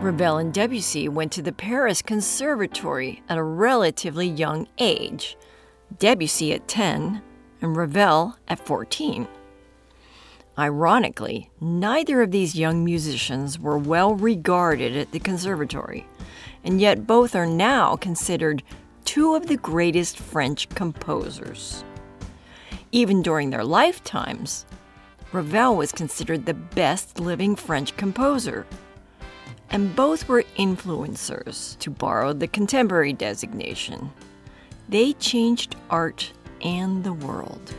Ravel and Debussy went to the Paris Conservatory at a relatively young age, Debussy at 10 and Ravel at 14. Ironically, neither of these young musicians were well regarded at the conservatory, and yet both are now considered two of the greatest French composers. Even during their lifetimes, Ravel was considered the best living French composer. And both were influencers, to borrow the contemporary designation. They changed art and the world.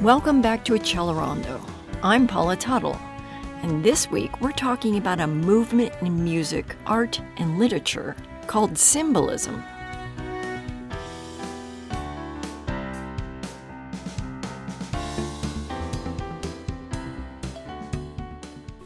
Welcome back to Accelerando. I'm Paula Tuttle, and this week we're talking about a movement in music, art, and literature called symbolism.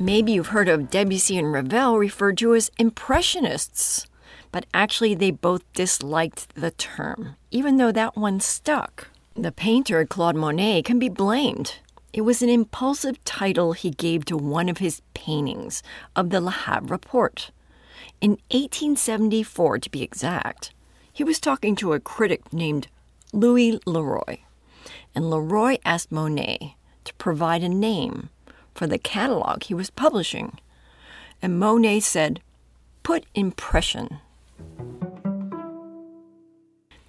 Maybe you've heard of Debussy and Ravel referred to as Impressionists, but actually they both disliked the term, even though that one stuck. The painter Claude Monet can be blamed. It was an impulsive title he gave to one of his paintings of the Le Havre Port. In 1874, to be exact, he was talking to a critic named Louis Leroy, and Leroy asked Monet to provide a name for the catalog he was publishing. And Monet said, Put impression.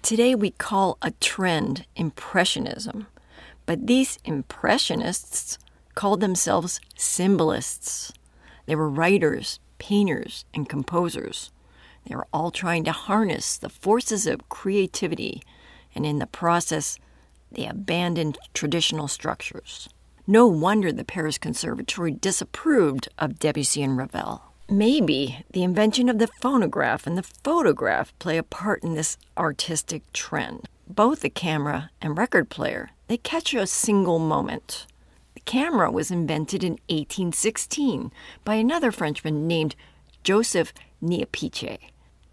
Today we call a trend Impressionism, but these Impressionists called themselves symbolists. They were writers, painters, and composers. They were all trying to harness the forces of creativity, and in the process, they abandoned traditional structures. No wonder the Paris Conservatory disapproved of Debussy and Ravel. Maybe the invention of the phonograph and the photograph play a part in this artistic trend. Both the camera and record player, they catch a single moment. The camera was invented in 1816 by another Frenchman named Joseph Niépce.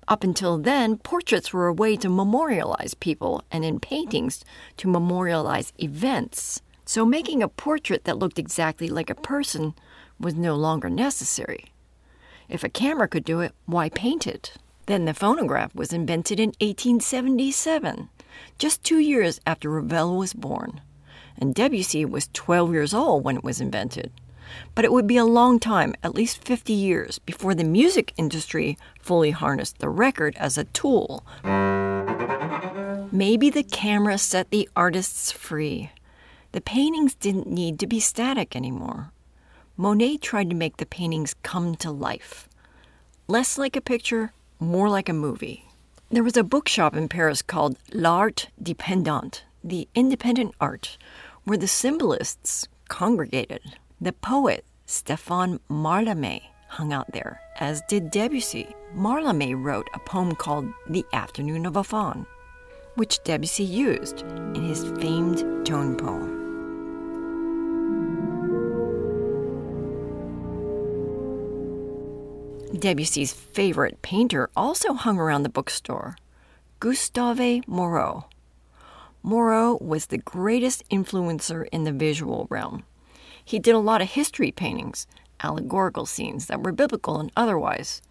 Up until then, portraits were a way to memorialize people, and in paintings, to memorialize events. So making a portrait that looked exactly like a person was no longer necessary. If a camera could do it, why paint it? Then the phonograph was invented in 1877, just two years after Ravel was born. And Debussy was 12 years old when it was invented. But it would be a long time, at least 50 years, before the music industry fully harnessed the record as a tool. Maybe the camera set the artists free. The paintings didn't need to be static anymore. Monet tried to make the paintings come to life. Less like a picture, more like a movie. There was a bookshop in Paris called L'Art Indépendant, the independent art, where the symbolists congregated. The poet Stéphane Mallarmé hung out there, as did Debussy. Mallarmé wrote a poem called The Afternoon of a Faun, which Debussy used in his famed tone poem. Debussy's favorite painter also hung around the bookstore Gustave Moreau. Moreau was the greatest influencer in the visual realm. He did a lot of history paintings, allegorical scenes that were biblical and otherwise,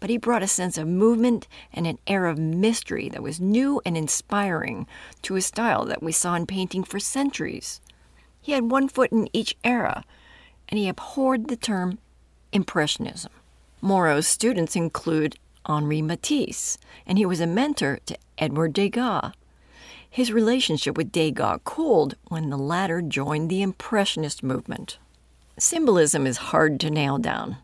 but he brought a sense of movement and an air of mystery that was new and inspiring to a style that we saw in painting for centuries. He had one foot in each era, and he abhorred the term Impressionism. Moreau's students include Henri Matisse, and he was a mentor to Edgar Degas. His relationship with Degas cooled when the latter joined the Impressionist movement. Symbolism is hard to nail down.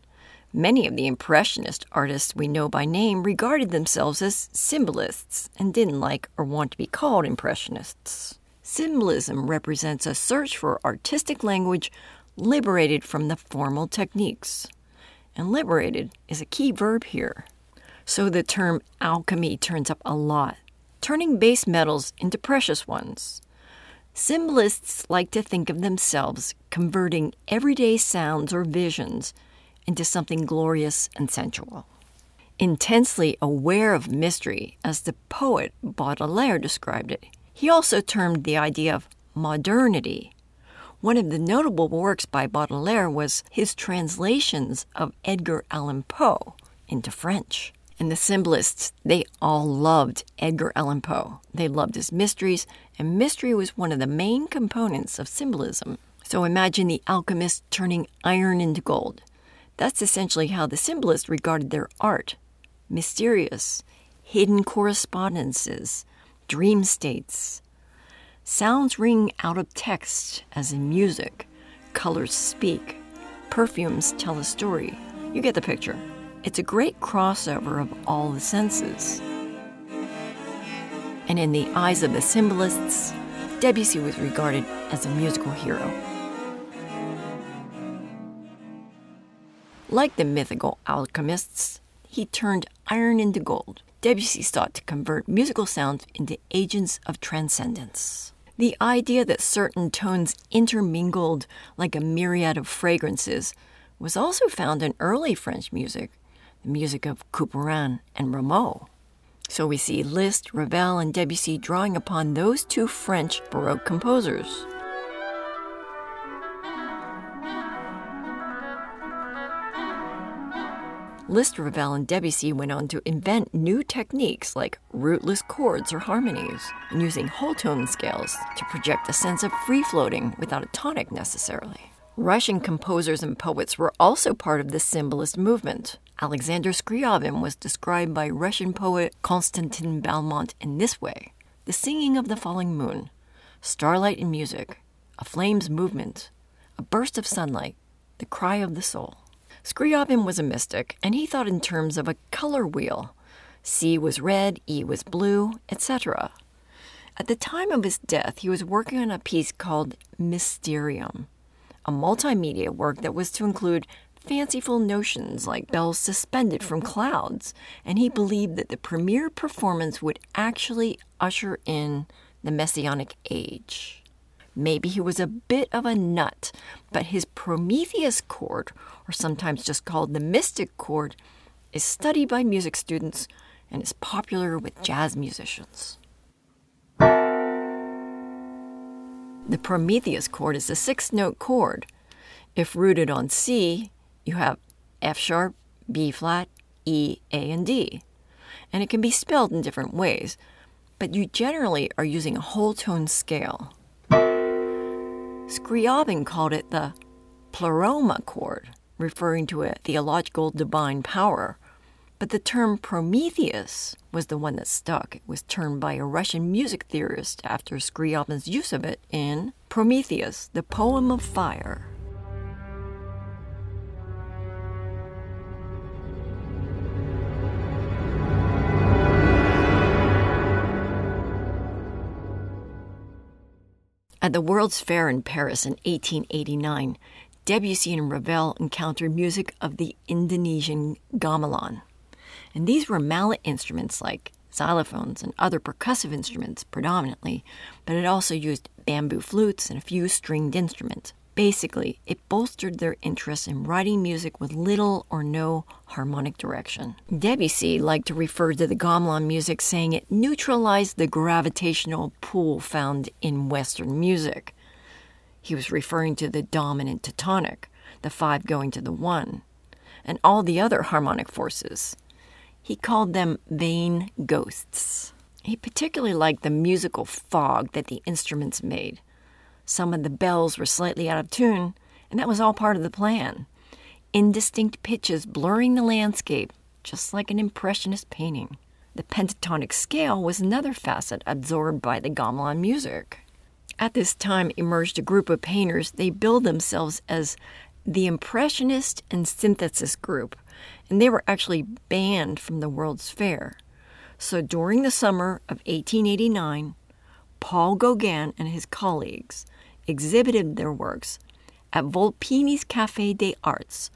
Many of the Impressionist artists we know by name regarded themselves as symbolists and didn't like or want to be called Impressionists. Symbolism represents a search for artistic language liberated from the formal techniques and liberated is a key verb here. So the term alchemy turns up a lot, turning base metals into precious ones. Symbolists like to think of themselves converting everyday sounds or visions into something glorious and sensual. Intensely aware of mystery, as the poet Baudelaire described it, he also termed the idea of modernity. One of the notable works by Baudelaire was his translations of Edgar Allan Poe into French. And the symbolists, they all loved Edgar Allan Poe. They loved his mysteries, and mystery was one of the main components of symbolism. So imagine the alchemist turning iron into gold. That's essentially how the symbolists regarded their art mysterious, hidden correspondences, dream states. Sounds ring out of text, as in music. Colors speak. Perfumes tell a story. You get the picture. It's a great crossover of all the senses. And in the eyes of the symbolists, Debussy was regarded as a musical hero. Like the mythical alchemists, he turned iron into gold. Debussy sought to convert musical sounds into agents of transcendence. The idea that certain tones intermingled like a myriad of fragrances was also found in early French music, the music of Couperin and Rameau. So we see Liszt, Ravel, and Debussy drawing upon those two French Baroque composers. Liszt, Ravel, and Debussy went on to invent new techniques like rootless chords or harmonies, and using whole tone scales to project a sense of free floating without a tonic necessarily. Russian composers and poets were also part of this symbolist movement. Alexander Scriabin was described by Russian poet Konstantin Balmont in this way The singing of the falling moon, starlight in music, a flame's movement, a burst of sunlight, the cry of the soul. Scriabin was a mystic, and he thought in terms of a color wheel. C was red, E was blue, etc. At the time of his death, he was working on a piece called Mysterium, a multimedia work that was to include fanciful notions like bells suspended from clouds, and he believed that the premiere performance would actually usher in the Messianic age. Maybe he was a bit of a nut, but his Prometheus chord, or sometimes just called the mystic chord, is studied by music students and is popular with jazz musicians. The Prometheus chord is a six note chord. If rooted on C, you have F sharp, B flat, E, A, and D. And it can be spelled in different ways, but you generally are using a whole tone scale. Scriabin called it the pleroma chord, referring to a theological divine power. But the term Prometheus was the one that stuck. It was termed by a Russian music theorist after Scriabin's use of it in Prometheus, the Poem of Fire. At the World's Fair in Paris in 1889, Debussy and Ravel encountered music of the Indonesian gamelan. And these were mallet instruments like xylophones and other percussive instruments predominantly, but it also used bamboo flutes and a few stringed instruments. Basically, it bolstered their interest in writing music with little or no harmonic direction. Debussy liked to refer to the gamelan music, saying it neutralized the gravitational pull found in Western music. He was referring to the dominant to tonic, the five going to the one, and all the other harmonic forces. He called them vain ghosts. He particularly liked the musical fog that the instruments made some of the bells were slightly out of tune, and that was all part of the plan. Indistinct pitches blurring the landscape, just like an impressionist painting. The pentatonic scale was another facet absorbed by the gamelan music. At this time emerged a group of painters. They billed themselves as the Impressionist and Synthesis Group, and they were actually banned from the World's Fair. So during the summer of 1889, Paul Gauguin and his colleagues exhibited their works at Volpini's Café des Arts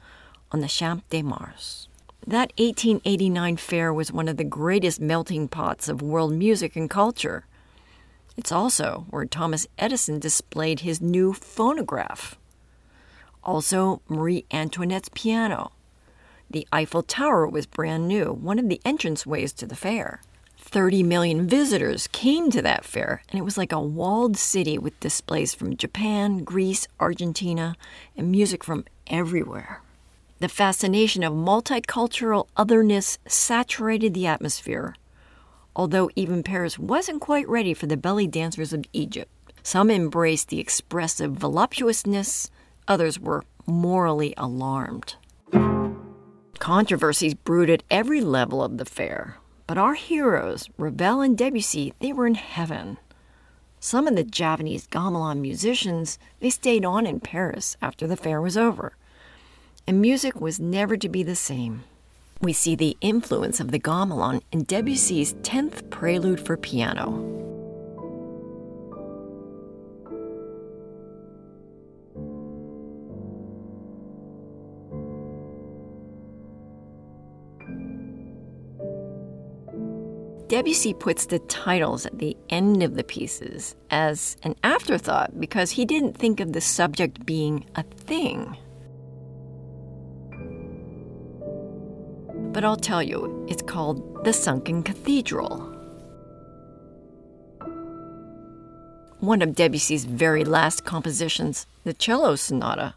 on the Champ de Mars. That 1889 fair was one of the greatest melting pots of world music and culture. It's also where Thomas Edison displayed his new phonograph. Also, Marie Antoinette's piano, The Eiffel Tower was brand new, one of the entranceways to the fair. 30 million visitors came to that fair, and it was like a walled city with displays from Japan, Greece, Argentina, and music from everywhere. The fascination of multicultural otherness saturated the atmosphere, although even Paris wasn't quite ready for the belly dancers of Egypt. Some embraced the expressive voluptuousness, others were morally alarmed. Controversies brewed at every level of the fair, but our heroes, Ravel and Debussy, they were in heaven. Some of the Japanese gamelan musicians, they stayed on in Paris after the fair was over. And music was never to be the same. We see the influence of the gamelan in Debussy's 10th Prelude for Piano. Debussy puts the titles at the end of the pieces as an afterthought because he didn't think of the subject being a thing. But I'll tell you, it's called The Sunken Cathedral. One of Debussy's very last compositions, the Cello Sonata,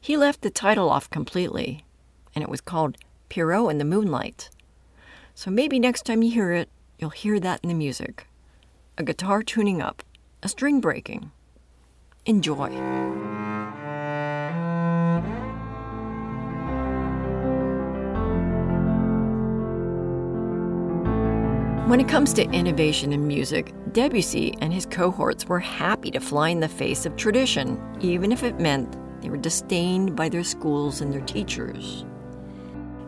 he left the title off completely, and it was called Pierrot in the Moonlight. So maybe next time you hear it, You'll hear that in the music a guitar tuning up, a string breaking. Enjoy. When it comes to innovation in music, Debussy and his cohorts were happy to fly in the face of tradition, even if it meant they were disdained by their schools and their teachers.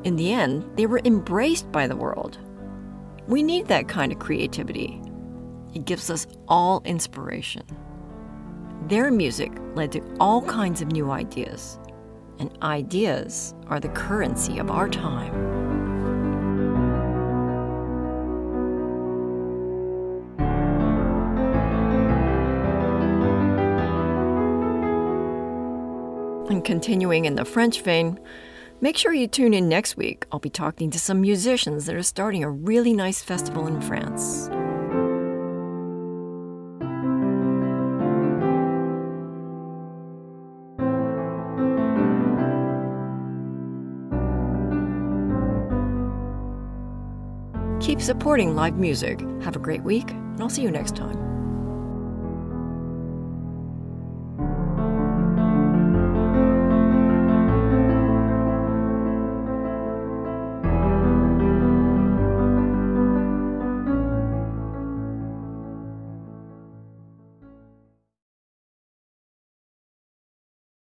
In the end, they were embraced by the world, we need that kind of creativity. It gives us all inspiration. Their music led to all kinds of new ideas, and ideas are the currency of our time. And continuing in the French vein, Make sure you tune in next week. I'll be talking to some musicians that are starting a really nice festival in France. Keep supporting live music. Have a great week, and I'll see you next time.